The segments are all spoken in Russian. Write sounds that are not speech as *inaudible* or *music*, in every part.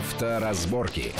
Авторазборки.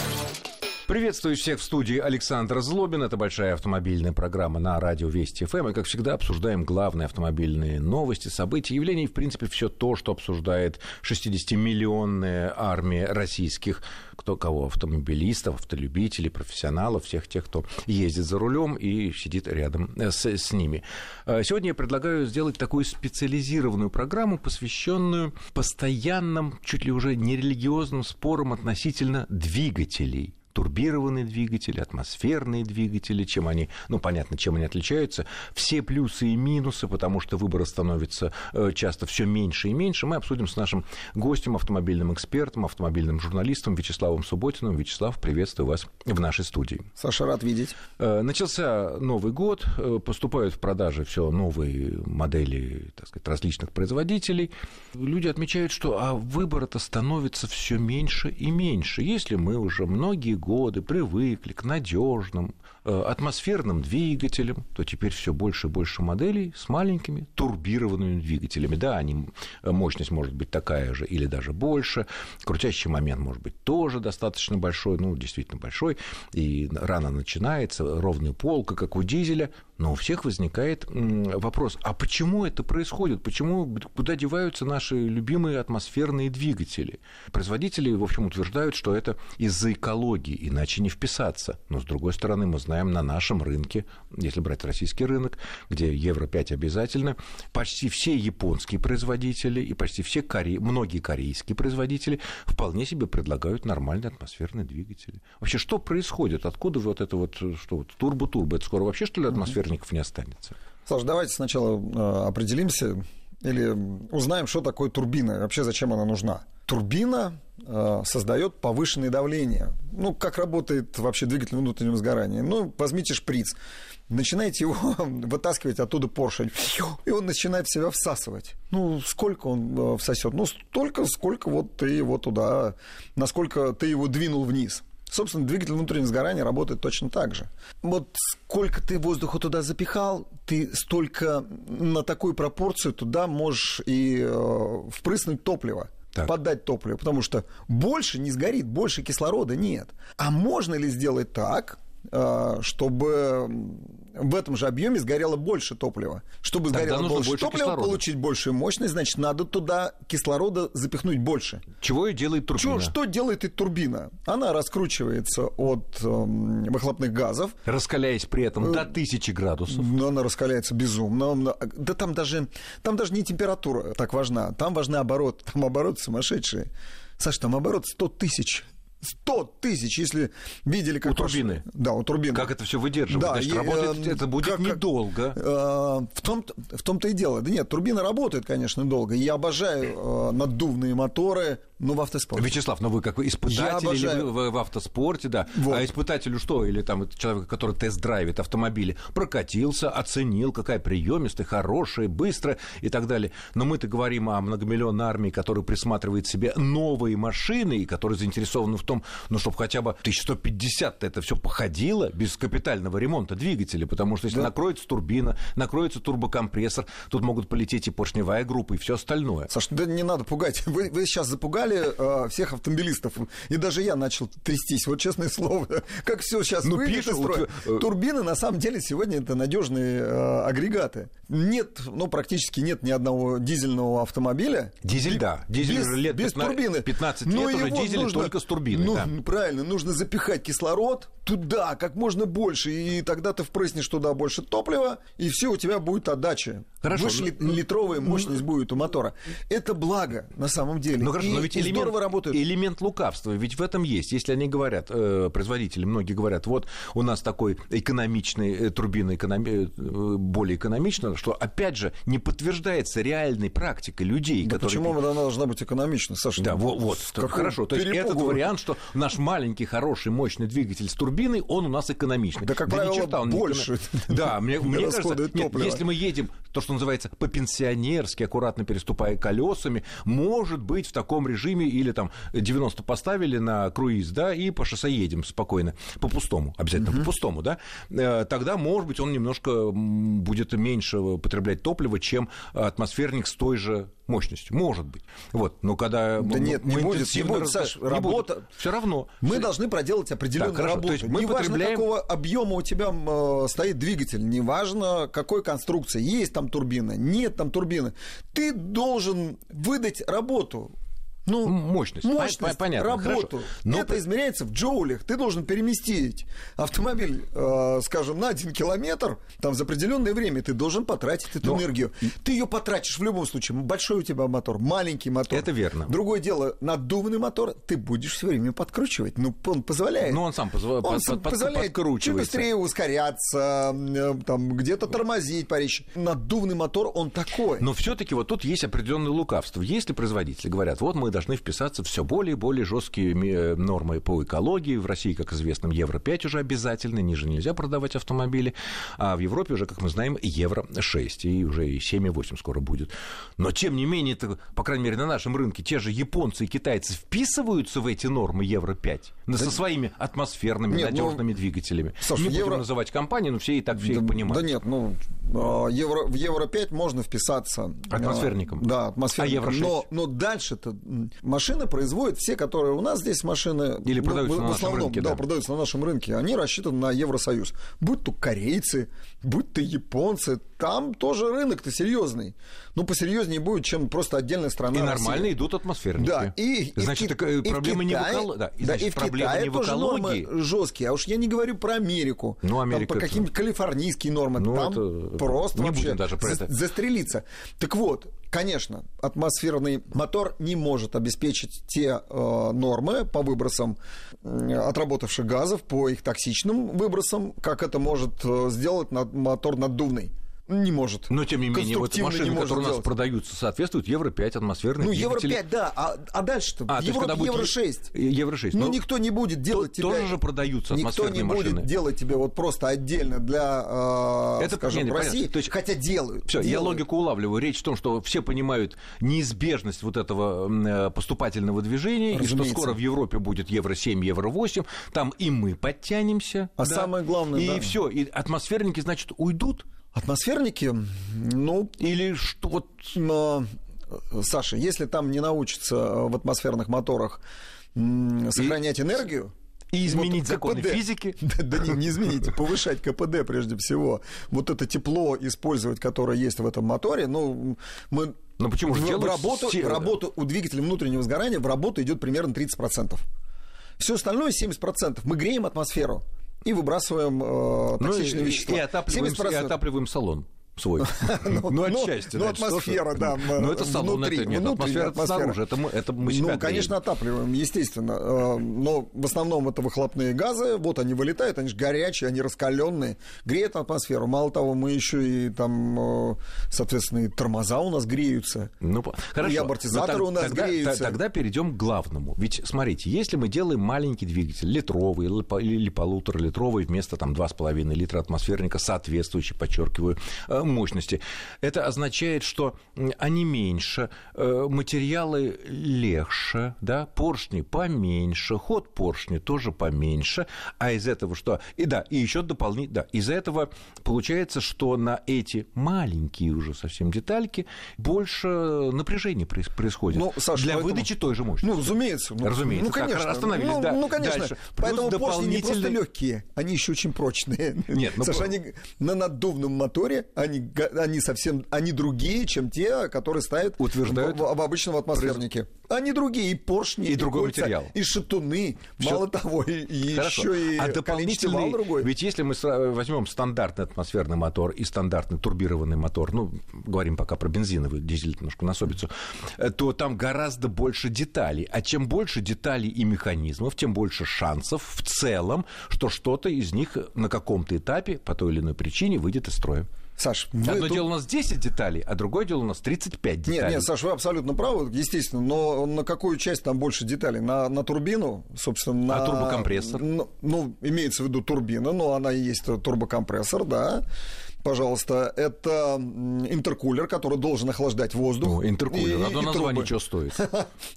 Приветствую всех в студии Александр Злобин. Это большая автомобильная программа на радио Вести ФМ. И, как всегда, обсуждаем главные автомобильные новости, события, явления и, в принципе, все то, что обсуждает 60-миллионная армия российских, кто кого, автомобилистов, автолюбителей, профессионалов, всех тех, кто ездит за рулем и сидит рядом с, с ними. А сегодня я предлагаю сделать такую специализированную программу, посвященную постоянным, чуть ли уже нерелигиозным спорам относительно двигателей турбированные двигатели, атмосферные двигатели, чем они, ну, понятно, чем они отличаются, все плюсы и минусы, потому что выбора становится э, часто все меньше и меньше, мы обсудим с нашим гостем, автомобильным экспертом, автомобильным журналистом Вячеславом Субботиным. Вячеслав, приветствую вас в нашей студии. Саша, рад видеть. Э, начался Новый год, э, поступают в продажи все новые модели, так сказать, различных производителей. Люди отмечают, что а выбора-то становится все меньше и меньше. Если мы уже многие годы привыкли к надежным э, атмосферным двигателям, то теперь все больше и больше моделей с маленькими турбированными двигателями. Да, они, э, мощность может быть такая же или даже больше, крутящий момент может быть тоже достаточно большой, ну, действительно большой, и рано начинается, ровная полка, как у дизеля, но у всех возникает вопрос, а почему это происходит? Почему, куда деваются наши любимые атмосферные двигатели? Производители, в общем, утверждают, что это из-за экологии, иначе не вписаться. Но, с другой стороны, мы знаем, на нашем рынке, если брать российский рынок, где Евро-5 обязательно, почти все японские производители и почти все коре... многие корейские производители вполне себе предлагают нормальные атмосферные двигатели. Вообще, что происходит? Откуда вот это вот, что вот, турбо-турбо? Это скоро вообще, что ли, атмосферный соперников не останется. Саш, давайте сначала э, определимся или узнаем, что такое турбина вообще зачем она нужна. Турбина э, создает повышенное давление. Ну, как работает вообще двигатель внутреннего сгорания? Ну, возьмите шприц, начинаете его *laughs* вытаскивать оттуда поршень, и он начинает себя всасывать. Ну, сколько он э, всосет? Ну, столько, сколько вот ты его туда, насколько ты его двинул вниз. Собственно, двигатель внутреннего сгорания работает точно так же. Вот сколько ты воздуха туда запихал, ты столько на такую пропорцию туда можешь и э, впрыснуть топливо. Так. поддать топливо, потому что больше не сгорит, больше кислорода нет. А можно ли сделать так, чтобы в этом же объеме сгорело больше топлива. Чтобы Тогда сгорело больше, больше топлива, кислорода. получить большую мощность, значит, надо туда кислорода запихнуть больше. Чего и делает турбина? Что, что делает и турбина? Она раскручивается от э, выхлопных газов. Раскаляясь при этом до 1000 градусов. Но она раскаляется безумно. Да там даже, там даже не температура так важна. Там важны обороты. Там обороты сумасшедшие. Саша, там оборот 100 тысяч 100 тысяч, если видели, как... У турбины? Да, у турбины. Как это все выдерживает? Да, Значит, и, работает, э, это будет как, недолго. Э, в, том, в том-то и дело. Да нет, турбина работает, конечно, долго. Я обожаю э, наддувные моторы, ну, в автоспорте. Вячеслав, ну вы как испытатель или вы в, автоспорте, да. Вот. А испытателю что? Или там человек, который тест-драйвит автомобили, прокатился, оценил, какая приемистая, хорошая, быстрая и так далее. Но мы-то говорим о многомиллионной армии, которая присматривает себе новые машины и которые заинтересованы в том, ну, чтобы хотя бы 1150 это все походило без капитального ремонта двигателя, потому что если да. накроется турбина, накроется турбокомпрессор, тут могут полететь и поршневая группа, и все остальное. Саш, да не надо пугать. Вы, вы сейчас запугали э, всех автомобилистов, и даже я начал трястись. Вот честное слово, *laughs* как все сейчас ну, пишут, вот, э... Турбины, на самом деле, сегодня это надежные э, агрегаты. Нет, ну, практически нет ни одного дизельного автомобиля. Дизель, да. Дизель без, лет без 15, турбины. 15 лет Но уже дизель нужно, только с турбиной ну, да. правильно, нужно запихать кислород туда как можно больше, и тогда ты впрыснешь туда больше топлива, и все, у тебя будет отдача. Хорошо. Выше ну, литровая мощность ну, будет у мотора. Это благо на самом деле. Ну хорошо, и, но ведь элемент, здорово работает. элемент лукавства, ведь в этом есть. Если они говорят, э, производители, многие говорят, вот у нас такой экономичный э, турбина экономи, э, более экономично, что опять же не подтверждается реальной практикой людей, да которые... Почему она должна быть экономична, Саша? Да, вот, вот хорошо. То есть этот вариант, что наш маленький, хороший, мощный двигатель с турбиной, он у нас экономичный. Да, как да правило, черта, он больше. Не... Да, мне, *laughs* мне кажется, нет, если мы едем, то, что называется, по-пенсионерски, аккуратно переступая колесами, может быть, в таком режиме режиме или там 90 поставили на круиз, да, и по шоссе едем спокойно, по пустому, обязательно угу. по пустому, да, э, тогда, может быть, он немножко будет меньше потреблять топлива, чем атмосферник с той же мощностью. Может быть. Вот. Но когда да нет, не будет, не будет, Саш, не работа... Будет. Все равно. Мы Все... должны проделать определенную так, работу. То есть мы неважно, потребляем... какого объема у тебя э, стоит двигатель, неважно, какой конструкции. Есть там турбина, нет там турбины. Ты должен выдать работу ну, мощность. Мощность, понятно, работу. Но... Это измеряется в джоулях. Ты должен переместить автомобиль, э, скажем, на один километр, там за определенное время ты должен потратить эту Но... энергию. Ты ее потратишь в любом случае. Большой у тебя мотор, маленький мотор. Это верно. Другое дело, надувный мотор ты будешь все время подкручивать. Ну, он позволяет. Ну, он сам позва... он под, позволяет чуть быстрее ускоряться, э, там, где-то тормозить поречь. Надувный мотор, он такой. Но все-таки вот тут есть определенное лукавство. Если производители говорят, вот мы должны вписаться все более и более жесткие э, нормы по экологии. В России, как известно, Евро-5 уже обязательно, ниже нельзя продавать автомобили, а в Европе уже, как мы знаем, Евро-6, и уже и 7,8 скоро будет. Но, тем не менее, это, по крайней мере, на нашем рынке те же японцы и китайцы вписываются в эти нормы Евро-5 да... со своими атмосферными нет, надежными ну, двигателями. Саша, Не евро... будем называть компании, но все и так все да, их понимают. Да нет, ну, а, евро, в Евро-5 можно вписаться. Атмосферником. Да, атмосферником. А Евро-6? Но, но дальше-то машины производят, все, которые у нас здесь машины... Или продаются ну, на основном, нашем рынке, да. да. продаются на нашем рынке, они рассчитаны на Евросоюз. Будь то корейцы, будь то японцы, там тоже рынок-то серьезный. Ну, посерьезнее будет, чем просто отдельная страна. И нормально Россия. идут атмосферники. Да, и, значит, и, и проблема и не в экологии. Да, и, да, и в Китае не в тоже нормы жесткие. А уж я не говорю про Америку. Ну, Америка. Там, про какие-нибудь калифорнийские нормы. Ну, там это... просто не вообще будем даже про это. застрелиться. Так вот, конечно, атмосферный мотор не может обеспечить те э, нормы по выбросам э, отработавших газов, по их токсичным выбросам, как это может э, сделать над, мотор наддувный не может. Но, тем не менее, вот машины, которые у нас делать. продаются, соответствуют Евро-5 атмосферных Ну, двигателей. Евро-5, да. А, а дальше-то? А, Евро, Евро-6. Евро-6. Ну, ну, никто не будет делать то, тебе... Тоже же продаются атмосферные машины. Никто не будет делать тебе вот просто отдельно для, э, Это, скажем, не, России, То есть, хотя делают. Все, я логику улавливаю. Речь в том, что все понимают неизбежность вот этого э, поступательного движения, Разумеется. и что скоро в Европе будет Евро-7, Евро-8, там и мы подтянемся. А да, самое главное, И да. все, и атмосферники, значит, уйдут. Атмосферники, ну... Или что вот... Но, Саша, если там не научатся в атмосферных моторах сохранять и... энергию, и изменить вот законы КПД. физики. *laughs* Да, да не, не изменить, повышать КПД прежде всего. Вот это тепло использовать, которое есть в этом моторе, ну, мы... Но почему же в, работу, все... работу у двигателя внутреннего сгорания в работу идет примерно 30%. Все остальное 70%. Мы греем атмосферу и выбрасываем э, токсичные ну, вещества. И отапливаем, и отапливаем салон свой. *laughs* Ну, ну, отчасти. Ну, атмосфера, да. Ну, это салон, это нет, атмосфера снаружи, это мы, себя Ну, конечно, отапливаем, естественно. Э, но в основном это выхлопные газы, вот они вылетают, они же горячие, они раскаленные, греют атмосферу. Мало того, мы еще и там, э, соответственно, и тормоза у нас греются. Ну, хорошо. И амортизаторы у нас греются. Тогда перейдем к главному. Ведь, смотрите, если мы делаем маленький двигатель, литровый или полуторалитровый вместо там 2,5 литра атмосферника, соответствующий, подчеркиваю, мощности. Это означает, что они меньше, э, материалы легче, да, поршни поменьше, ход поршни тоже поменьше, а из этого что? И да, и еще дополнительно, да, из этого получается, что на эти маленькие уже совсем детальки больше напряжения происходит ну, Саша, для поэтому... выдачи той же мощности. Ну, разумеется. Ну, разумеется. Ну, конечно. Так, остановились, ну, да. Ну, конечно. Дальше. Поэтому Плюс поршни не просто легкие, они еще очень прочные. Нет, ну, Саша, они на наддувном моторе, они они совсем, они другие, чем те, которые ставят Утверждают в, в обычном атмосфернике. Они другие, и поршни, и, и другой кольца, материал, и шатуны, Всё. мало того, и, и еще и а дополнительный, другой. Ведь если мы возьмем стандартный атмосферный мотор и стандартный турбированный мотор, ну говорим пока про бензиновый дизель немножко на особицу, э, то там гораздо больше деталей, а чем больше деталей и механизмов, тем больше шансов в целом, что что-то из них на каком-то этапе по той или иной причине выйдет из строя. Саш, Одно тут... дело у нас 10 деталей, а другое дело у нас 35 деталей. Нет, нет, Саш, вы абсолютно правы, естественно, но на какую часть там больше деталей? На, на турбину, собственно, на... А турбокомпрессор? Ну, ну, имеется в виду турбина, но она и есть турбокомпрессор, да. Пожалуйста, это интеркулер, который должен охлаждать воздух. Ну, интеркулер, одно название что стоит?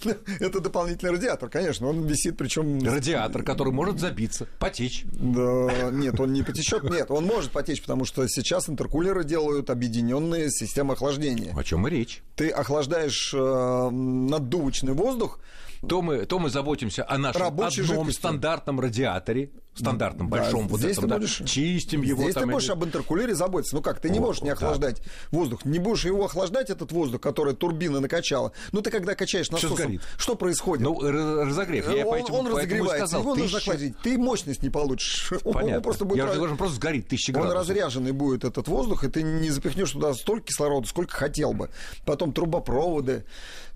*laughs* Это дополнительный радиатор, конечно, он висит, причем... Радиатор, который может забиться, потечь. Да, нет, он не потечет, нет, он может потечь, потому что сейчас интеркулеры делают объединенные системы охлаждения. О чем и речь. Ты охлаждаешь э, наддувочный воздух, то мы, то мы заботимся о нашем Рабочей одном жидкости. стандартном радиаторе, стандартном Да, большом вот здесь этом, ты да, будешь- чистим его Здесь там. ты будешь или- об интеркулере заботиться. Ну как, ты не О, можешь не да. охлаждать воздух. Не будешь его охлаждать, этот воздух, который турбина накачала. Ну ты когда качаешь насосом, сгорит. что происходит? Ну, разогрев. Я он, поэтому, он разогревается, сказал, его нужно тысяча- охладить. Ты мощность не получишь. *laughs* Он Понятно. просто будет Я раз- он просто сгорит тысячи Он градусов. разряженный будет этот воздух, и ты не запихнешь туда столько кислорода, сколько хотел бы. Потом трубопроводы.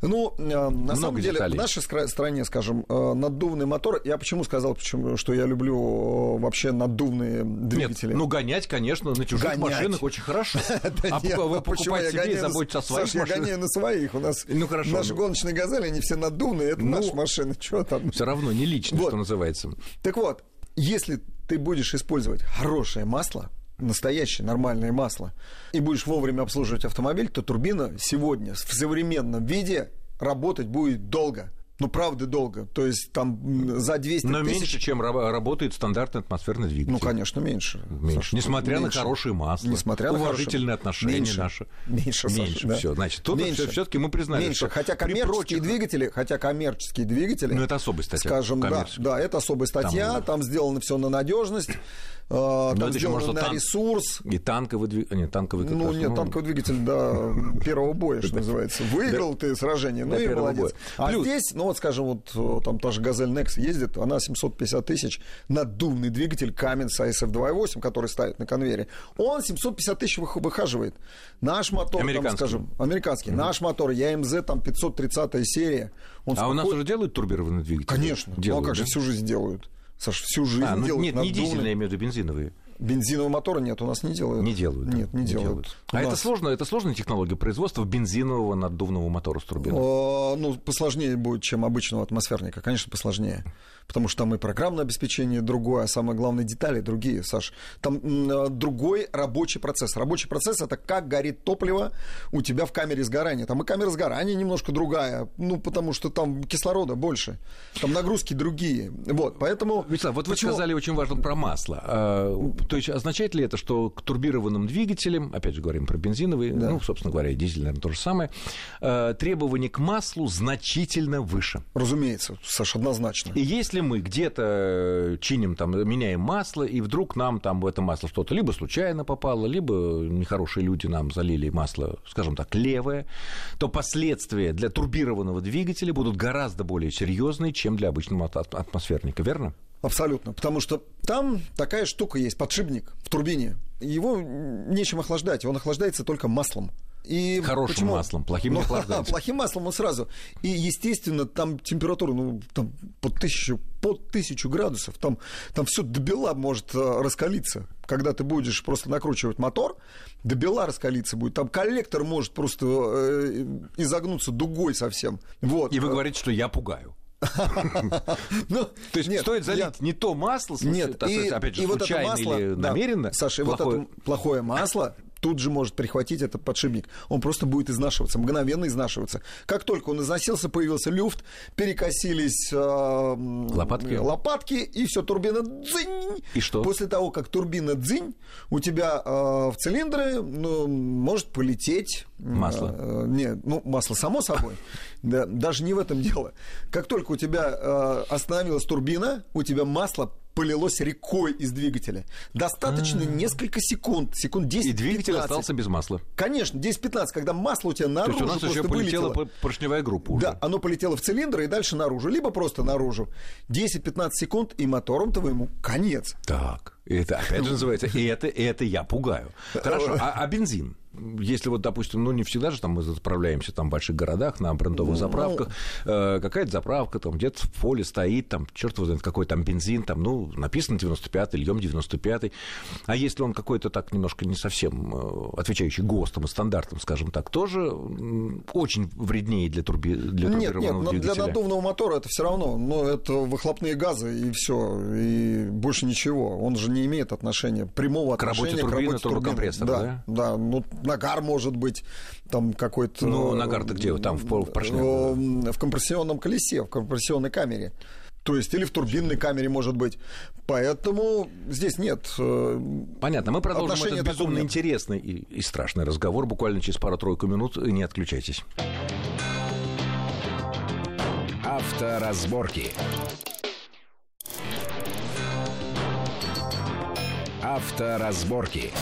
Ну, э, на Много самом деле, деталей. в нашей стране, скажем, э, наддувный мотор. Я почему сказал, почему, что я люблю вообще наддувные Нет, двигатели? ну гонять, конечно, на чужих Гонять. машинах очень хорошо. *laughs* А нет, вы ну покупать себе и заботиться о своих Саш, я машинах. гоняю на своих. У нас Ну, наши гоночные газели, они все надувные. Это Ну, наши машины. *laughs* Что там? Все равно не лично, что называется. Так вот, если ты будешь использовать хорошее масло, настоящее нормальное масло, и будешь вовремя обслуживать автомобиль, то турбина сегодня в современном виде работать будет долго. Ну, правда, долго. То есть там за 200 Но тысяч... меньше, чем раб- работает стандартный атмосферный двигатель. Ну, конечно, меньше. Меньше. Саша, Несмотря меньше. на хорошее масло, Несмотря на уважительные хорошее- отношения меньше. наши. Меньше, Саша, Меньше, да. все. Значит, тут Меньше. все-таки мы признали, Меньше. что Хотя коммерческие прочих- двигатели, хотя коммерческие двигатели, Ну, это особая статья, скажем, да, да, это особая статья, Там- там, сделано все на надежность, э, Но там это еще сделано может на танк. ресурс. И танковый двигатель. Нет, танковый как Ну, раз, нет, танковый двигатель до первого боя, что *laughs* называется. Выиграл ты сражение, ну и молодец. А здесь, ну вот, скажем, вот э, там та же «Газель Некс» ездит, она 750 тысяч, наддувный двигатель Cummins ASF 2.8, который ставит на конвейере, он 750 тысяч вых- выхаживает. Наш мотор, там, Американский. скажем, американский, наш мотор, ЯМЗ, там 530 серия, он А у нас спокой- уже делают турбированные двигатели? Конечно, Делают, ну а как же да? всю жизнь делают? Саш, всю жизнь А, ну, делают нет, не наддувные. дизельные, я имею в виду бензиновые. Бензинового мотора нет, у нас не делают. Не делают. да, Нет, не, делают. У А это нас- сложно, это сложная технология производства бензинового наддувного мотора с турбиной? Ну, посложнее будет, чем обычного атмосферника. Конечно, посложнее. Потому что там и программное обеспечение другое, а самое главное, детали другие, Саш. Там э, другой рабочий процесс. Рабочий процесс это как горит топливо у тебя в камере сгорания. Там и камера сгорания немножко другая, ну, потому что там кислорода больше. Там нагрузки другие. Вот, поэтому... Вячеслав, вот вы Почему? сказали очень важно про масло. То есть означает ли это, что к турбированным двигателям, опять же говорим про бензиновые, Да. ну, собственно говоря, и дизель, наверное, то же самое, э, требования к маслу значительно выше. Разумеется, Саш, однозначно. И если мы где-то чиним, там, меняем масло, и вдруг нам там в это масло что-то либо случайно попало, либо нехорошие люди нам залили масло, скажем так, левое, то последствия для турбированного двигателя будут гораздо более серьезные, чем для обычного ат- ат- атмосферника, верно? Абсолютно. Потому что там такая штука есть, подшипник в турбине. Его нечем охлаждать, он охлаждается только маслом. И Хорошим почему? маслом, плохим не Ну, охлаждается. *laughs* Плохим маслом он сразу. И, естественно, там температура, ну, там под тысячу, под тысячу градусов, там, там все до бела может э, раскалиться. Когда ты будешь просто накручивать мотор, до бела раскалиться будет. Там коллектор может просто э, изогнуться дугой совсем. Вот. И вы говорите, что я пугаю. *laughs* Ну, То есть стоит залить не то масло, Нет, опять же, и вот это случайно масло, или намеренно. Саша, вот это плохое масло тут же может прихватить этот подшипник. Он просто будет изнашиваться, мгновенно изнашиваться. Как только он износился, появился люфт, перекосились э, Лопатки. лопатки, и все, турбина дзынь. И что? После того, как турбина дзынь, у тебя э, в цилиндры ну, может полететь... Масло. э, нет, ну, масло само собой. *laughs* Да, даже не в этом дело. Как только у тебя э, остановилась турбина, у тебя масло полилось рекой из двигателя. Достаточно несколько секунд, секунд 10 И двигатель 15. остался без масла. Конечно, 10-15, когда масло у тебя То наружу есть у нас просто еще полетела вылетело. поршневая группа уже. Да, оно полетело в цилиндр и дальше наружу, либо просто наружу. 10-15 секунд, и мотором твоему конец. Так, это опять же называется, и это, и это я пугаю. Хорошо, *laughs* а, а бензин? Если вот, допустим, ну, не всегда же там мы заправляемся там в больших городах на брендовых ну, заправках, э, какая-то заправка там где-то в поле стоит, там, черт знает, какой там бензин, там, ну, написано 95-й, льем 95-й. А если он какой-то так немножко не совсем э, отвечающий ГОСТам и стандартам, скажем так, тоже очень вреднее для, турби... для нет, нет, двигателя. для надувного мотора это все равно, но это выхлопные газы и все, и больше ничего. Он же не имеет отношения, прямого к отношения работе турбины, к работе турбокомпрессора, да? Да, да, ну, нагар может быть, там какой-то... Ну, нагар-то где? Там в, в поршнях? В, в компрессионном колесе, в компрессионной камере. То есть или в турбинной камере, может быть. Поэтому здесь нет. Э, Понятно. Мы продолжим этот безумно интересный и, и страшный разговор буквально через пару-тройку минут. Не отключайтесь. Авторазборки. Авторазборки.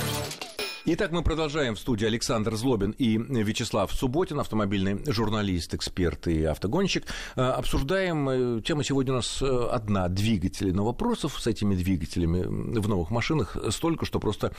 Итак, мы продолжаем в студии Александр Злобин и Вячеслав Субботин, автомобильный журналист, эксперт и автогонщик. Э, обсуждаем, э, тема сегодня у нас э, одна, двигатели, но вопросов с этими двигателями в новых машинах столько, что просто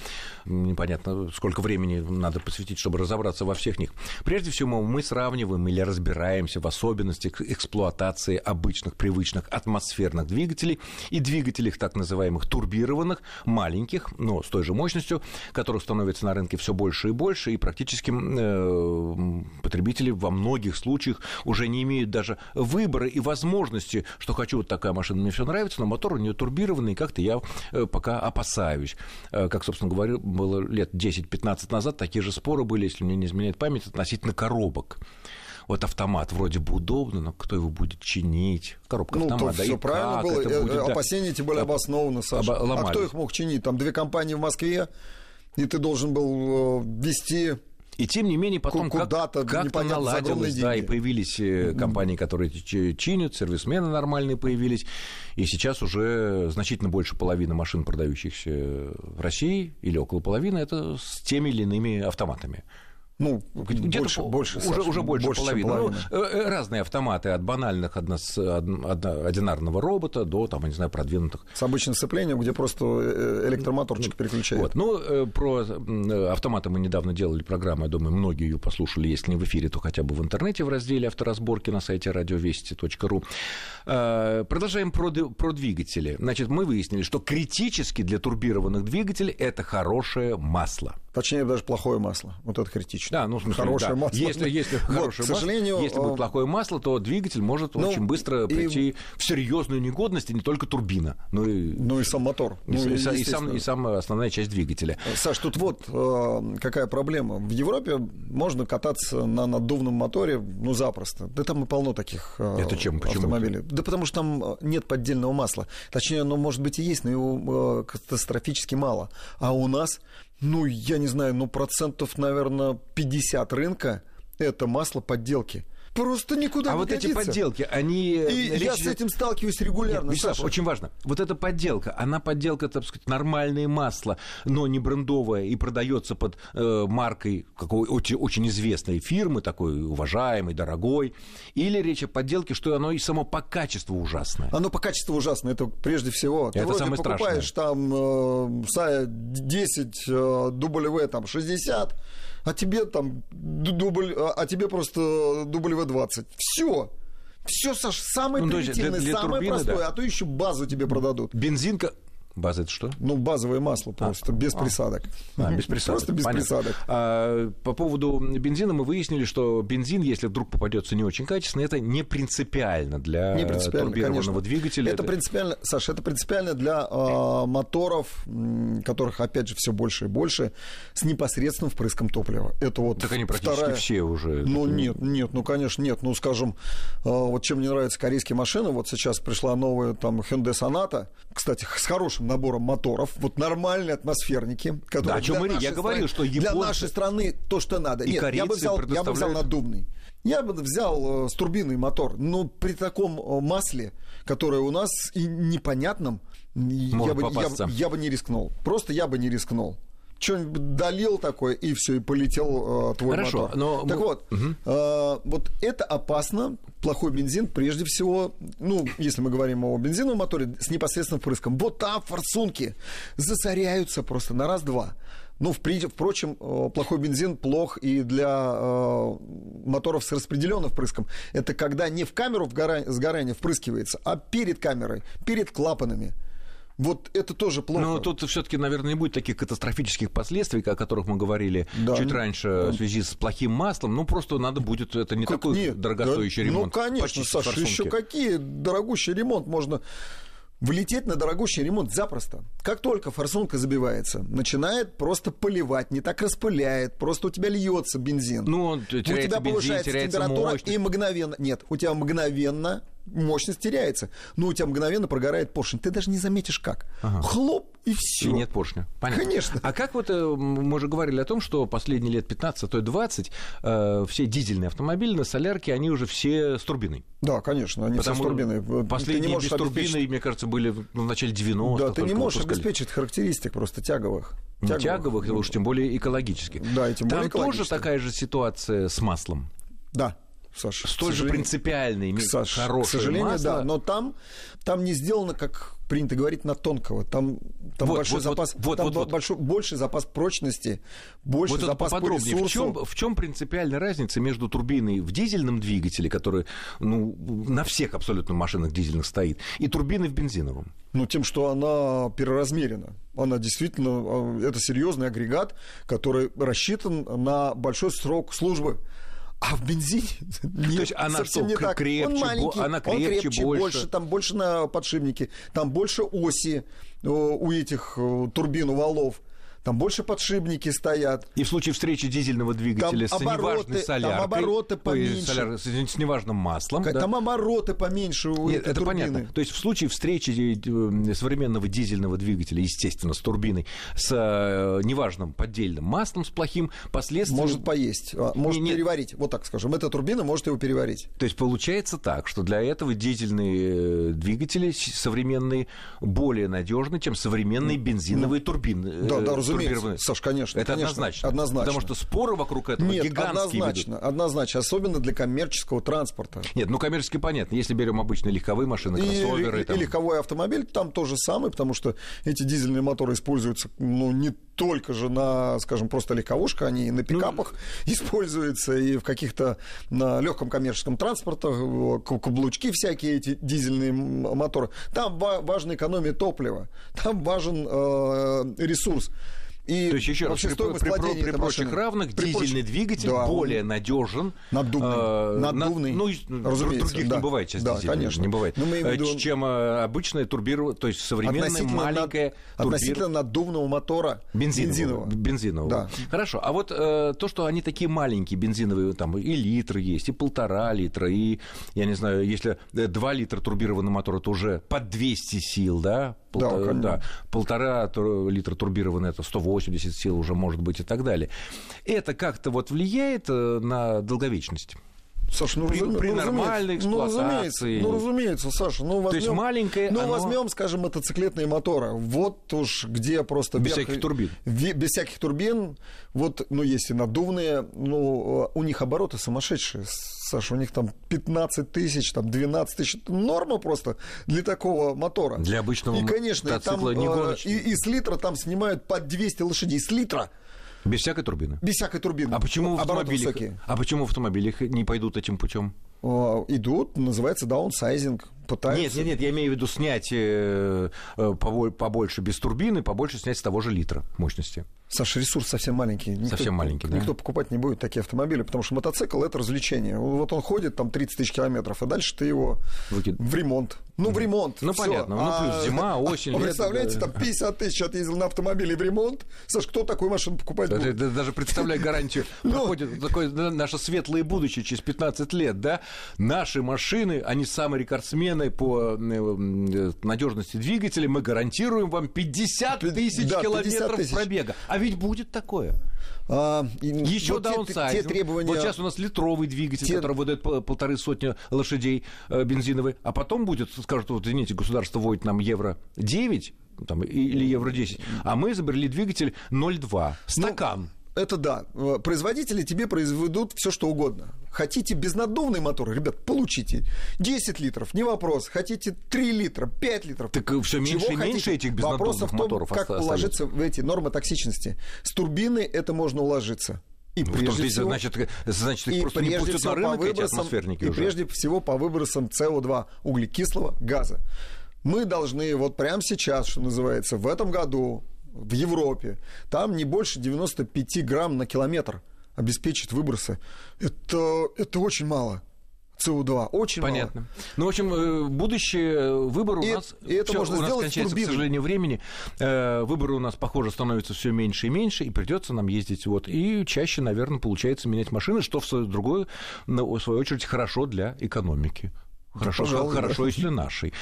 непонятно, сколько времени надо посвятить, чтобы разобраться во всех них. Прежде всего, мы сравниваем или разбираемся в особенностях эксплуатации обычных, привычных атмосферных двигателей и двигателей так называемых турбированных, маленьких, но с той же мощностью, которых становится становится на рынке все больше и больше, и практически э, потребители во многих случаях уже не имеют даже выбора и возможности, что хочу вот такая машина, мне все нравится, но мотор у нее турбированный, и как-то я э, пока опасаюсь. Э, как, собственно говоря, было лет 10-15 назад, такие же споры были, если мне не изменяет память, относительно коробок вот автомат вроде бы удобно, но кто его будет чинить? Коробка ну, автомата. Все правильно было. Это будет, Опасения эти были обоснованы, Саша. А кто их мог чинить? Там две компании в Москве, и ты должен был э, вести и тем не менее потом куда-то как, как наладилось, да, и появились э, компании, которые чинят, сервисмены нормальные появились, и сейчас уже значительно больше половины машин, продающихся в России, или около половины, это с теми или иными автоматами. Ну, где-то больше, больше, уже, уже больше, больше половины. половины. Ну, э, э, разные автоматы, от банальных однос, одинарного робота до, там, я не знаю, продвинутых. С обычным сцеплением, где просто э, электромоторчик переключает. Вот. Ну, про автоматы мы недавно делали программу, я думаю, многие ее послушали, если не в эфире, то хотя бы в интернете в разделе авторазборки на сайте радиовести.ру. Продолжаем про, про двигатели. Значит, мы выяснили, что критически для турбированных двигателей это хорошее масло. Точнее, даже плохое масло. Вот это критично. Да, ну, в смысле, хорошее да. масло. Если, если вот, хорошее к сожалению, масло, если будет плохое масло, то двигатель может ну, очень быстро прийти и... в серьезную негодность, и не только турбина, но и... Ну и сам мотор. И, ну, и, и, сам, и сам основная часть двигателя. Саш, тут вот э, какая проблема. В Европе можно кататься на наддувном моторе, ну, запросто. Да там и полно таких э, это чем? Почему автомобилей. Да потому что там э, нет поддельного масла. Точнее, оно, может быть, и есть, но его катастрофически мало. А у нас ну, я не знаю, ну, процентов, наверное, 50 рынка – это масло подделки – просто никуда а не вот годится. эти подделки, они... И речь... я с этим сталкиваюсь регулярно, Нет, Вячеслав, очень важно. Вот эта подделка, она подделка, так сказать, нормальное масло, но не брендовое, и продается под э, маркой какой очень, очень известной фирмы, такой уважаемой, дорогой. Или речь о подделке, что оно и само по качеству ужасное. Оно по качеству ужасное, это прежде всего. Ты это вроде самое покупаешь страшное. там э, САЯ 10, э, W там 60, а тебе там дубль, а, а тебе просто дубль В20. Все. Все, Саш, самое ну, примитивное, для, для самое турбины, простое, да. а то еще базу тебе продадут. Бензинка База это что? Ну, базовое масло просто, а, без а, присадок. А, без *laughs* присадок. Просто без Понятно. присадок. А, по поводу бензина мы выяснили, что бензин, если вдруг попадется не очень качественный, это не принципиально для не принципиально, турбированного конечно. двигателя. Это, принципиально, Саша, это принципиально для э, моторов, которых, опять же, все больше и больше, с непосредственным впрыском топлива. Это вот так они практически вторая... все уже. Ну, нет, нет, ну, конечно, нет. Ну, скажем, э, вот чем мне нравятся корейские машины, вот сейчас пришла новая там Hyundai Sonata, кстати, с хорошим набором моторов, вот нормальные атмосферники, которые да, о чем мы, я говорил, что японцы... для нашей страны то, что надо. И Нет, я бы взял, я бы взял наддувный. Я бы взял э, с турбиной мотор, но при таком э, масле, которое у нас и непонятном, я бы, я, я бы не рискнул. Просто я бы не рискнул что-нибудь долил такое, и все, и полетел э, твой Хорошо, мотор. Но... Так вот, угу. э, вот это опасно. Плохой бензин, прежде всего, ну, если мы говорим о бензиновом моторе, с непосредственным впрыском. Вот там форсунки засоряются просто на раз-два. Ну, впрочем, э, плохой бензин плох и для э, моторов с распределенным впрыском. Это когда не в камеру сгорания впрыскивается, а перед камерой, перед клапанами. Вот это тоже плохо. Но тут все-таки, наверное, не будет таких катастрофических последствий, о которых мы говорили да. чуть раньше в связи с плохим маслом. Ну, просто надо будет, это не как, такой нет, дорогостоящий да, ремонт. Ну, конечно, Саша, еще какие дорогущий ремонт можно Влететь на дорогущий ремонт запросто. Как только форсунка забивается, начинает просто поливать, не так распыляет, просто у тебя льется бензин. Ну, он у тебя повышается бензин, температура мощность. и мгновенно... Нет, у тебя мгновенно мощность теряется. Ну, у тебя мгновенно прогорает поршень. Ты даже не заметишь как. Ага. Хлоп, и все. И нет поршня. Понятно. Конечно. А как вот э, мы уже говорили о том, что последние лет 15, а то и 20, э, все дизельные автомобили на солярке, они уже все с турбиной. Да, конечно, они Потому все с турбиной. Последние без обеспечить... турбины, мне кажется, были в начале 90-х. Да, ты не можешь выпускали. обеспечить характеристик просто тяговых. Тяговых, тяговых уж тем более экологических. Да, и тем более Там тоже такая же ситуация с маслом. Да, Саша. Столь же принципиальный, Саша, хорошее К сожалению, масло. да. Но там, там не сделано, как принято говорить, на тонкого. Там, там вот, большой вот, запас, вот, там вот, большой, больше запас прочности, больше вот запас по ресурсу. В чем, в чем принципиальная разница между турбиной в дизельном двигателе, который ну, на всех абсолютно машинах дизельных стоит, и турбиной в бензиновом? Ну, тем, что она переразмерена. Она действительно, а, это серьезный агрегат, который рассчитан на большой срок службы. А в бензине нет, *laughs* То есть она совсем что, не так. Крепче, он маленький, она крепче, он крепче больше. больше, там больше на подшипнике, там больше оси у этих э, турбин, у валов там больше подшипники стоят. И в случае встречи дизельного двигателя там с обороты, неважной соляркой, там обороты поменьше. Ой, соляр, с неважным маслом. Там да? обороты поменьше у Нет, это турбины. понятно. То есть в случае встречи э, современного дизельного двигателя, естественно, с турбиной, с э, неважным поддельным маслом, с плохим, последствием... Может поесть, а, может не, переварить. Вот так скажем. Эта турбина может его переварить. То есть получается так, что для этого дизельные э, двигатели современные более надежны, чем современные бензиновые ну, турбины. Да, да, разумеется разумеется. Саш, конечно. Это конечно, однозначно. Однозначно. Потому что споры вокруг этого Нет, гигантские однозначно, ведут. однозначно. Особенно для коммерческого транспорта. Нет, ну коммерчески понятно. Если берем обычные легковые машины, кроссоверы... И, там... и легковой автомобиль, там то же самое, потому что эти дизельные моторы используются ну, не только же на, скажем, просто легковушка, они и на ну, пикапах ну, *laughs* используются, и в каких-то на легком коммерческом транспорте, каблучки всякие эти дизельные моторы. Там важна экономия топлива, там важен э, ресурс. И То есть, еще раз, при, при, при, при прочих равных при дизельный прочих... двигатель да, более надежен. Наддувный. Э, наддувный. На, ну, разумеется. Других да. не бывает сейчас да, конечно. не бывает. Но мы э, виду... Чем э, обычная турбированная, то есть современная маленькая над, Относительно наддувного мотора. Бензинового. Бензинового. бензинового. Да. Хорошо. А вот э, то, что они такие маленькие бензиновые, там и литр есть, и полтора литра, и, я не знаю, если 2 литра турбированного мотора, то уже под 200 сил, да? Полтора, да, да, полтора литра турбированный, это 180 сил уже может быть и так далее. Это как-то вот влияет э, на долговечность? Саша, ну, при, разум... при ну, нормальной ну, эксплуатации. Ну, разумеется, Саша. Ну, возьмем, То есть маленькое... Ну, оно... возьмем, скажем, мотоциклетные моторы. Вот уж где просто... Без всяких турбин. Без всяких турбин. Вот, ну, есть и надувные. Ну, у них обороты сумасшедшие. Саша, у них там 15 тысяч, там 12 тысяч. Норма просто для такого мотора. Для обычного И, конечно, и, там, не э, и, и с литра там снимают под 200 лошадей. С литра. Без всякой турбины? Без всякой турбины. А почему в автомобилях, а почему в автомобилях не пойдут этим путем? Идут, называется даунсайзинг пытаются... Нет, нет, нет, я имею в виду снять э, э побольше без турбины, побольше снять с того же литра мощности. Саша, ресурс совсем маленький. Никто, совсем маленький, да? Никто покупать не будет такие автомобили, потому что мотоцикл – это развлечение. Вот он ходит там 30 тысяч километров, а дальше ты его Выкид... в ремонт. Ну, в ремонт. Ну, всё. понятно. Ну, плюс зима, а, *laughs* осень, а, Представляете, там 50 тысяч отъездил на автомобиле в ремонт. Саш, кто такую машину покупать даже, будет? Даже представляй гарантию. *laughs* Ну. Проходит такое наше светлое будущее через 15 лет, да? Наши машины, они самые рекордсмены по Э, надежности двигателя, мы гарантируем вам 50 тысяч да, километров 50 пробега. А ведь будет такое. А, Еще вот. Те, те требования... Вот сейчас у нас литровый двигатель, те... который выдает полторы сотни лошадей э, бензиновый, а потом будет, скажут, вот, извините, государство вводит нам евро 9, там, или евро 10, а мы изобрели двигатель 0,2, стакан. Ну, это да. Производители тебе произведут все, что угодно. Хотите безнаддувный мотор, ребят, получите. 10 литров, не вопрос. Хотите 3 литра, 5 литров. Так все меньше и меньше этих безнаддувных Вопрос в том, моторов как остается. уложиться в эти нормы токсичности. С турбины это можно уложиться. И Ну, прежде здесь, всего, значит, значит, их и просто не прежде пустят всего на по рынок эти выбросам, атмосферники и уже. прежде всего по выбросам СО2 углекислого газа. Мы должны вот прямо сейчас, что называется, в этом году в Европе, там не больше 95 грамм на километр обеспечить выбросы. Это, это очень мало. СО2 очень Понятно. мало. Ну, в общем, э, будущее э, выбор у И- нас... и это всё, можно у нас сделать кончается, к сожалению, времени. Э, Выборы у нас, похоже, становятся все меньше и меньше, и придется нам ездить вот. И чаще, наверное, получается менять машины, что в свою другую, ну, в свою очередь, хорошо для экономики. Хорошо, пожалуй, да. хорошо если нашей.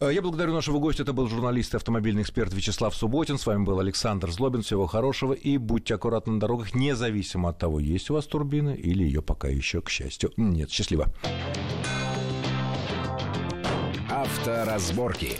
Э, Я благодарю нашего гостя. Это был журналист и автомобильный эксперт Вячеслав Субботин. С вами был Александр Злобин. Всего хорошего. И будьте аккуратны на дорогах, независимо от того, есть у вас турбина или ее пока еще, к счастью, нет. Счастливо. Авторазборки.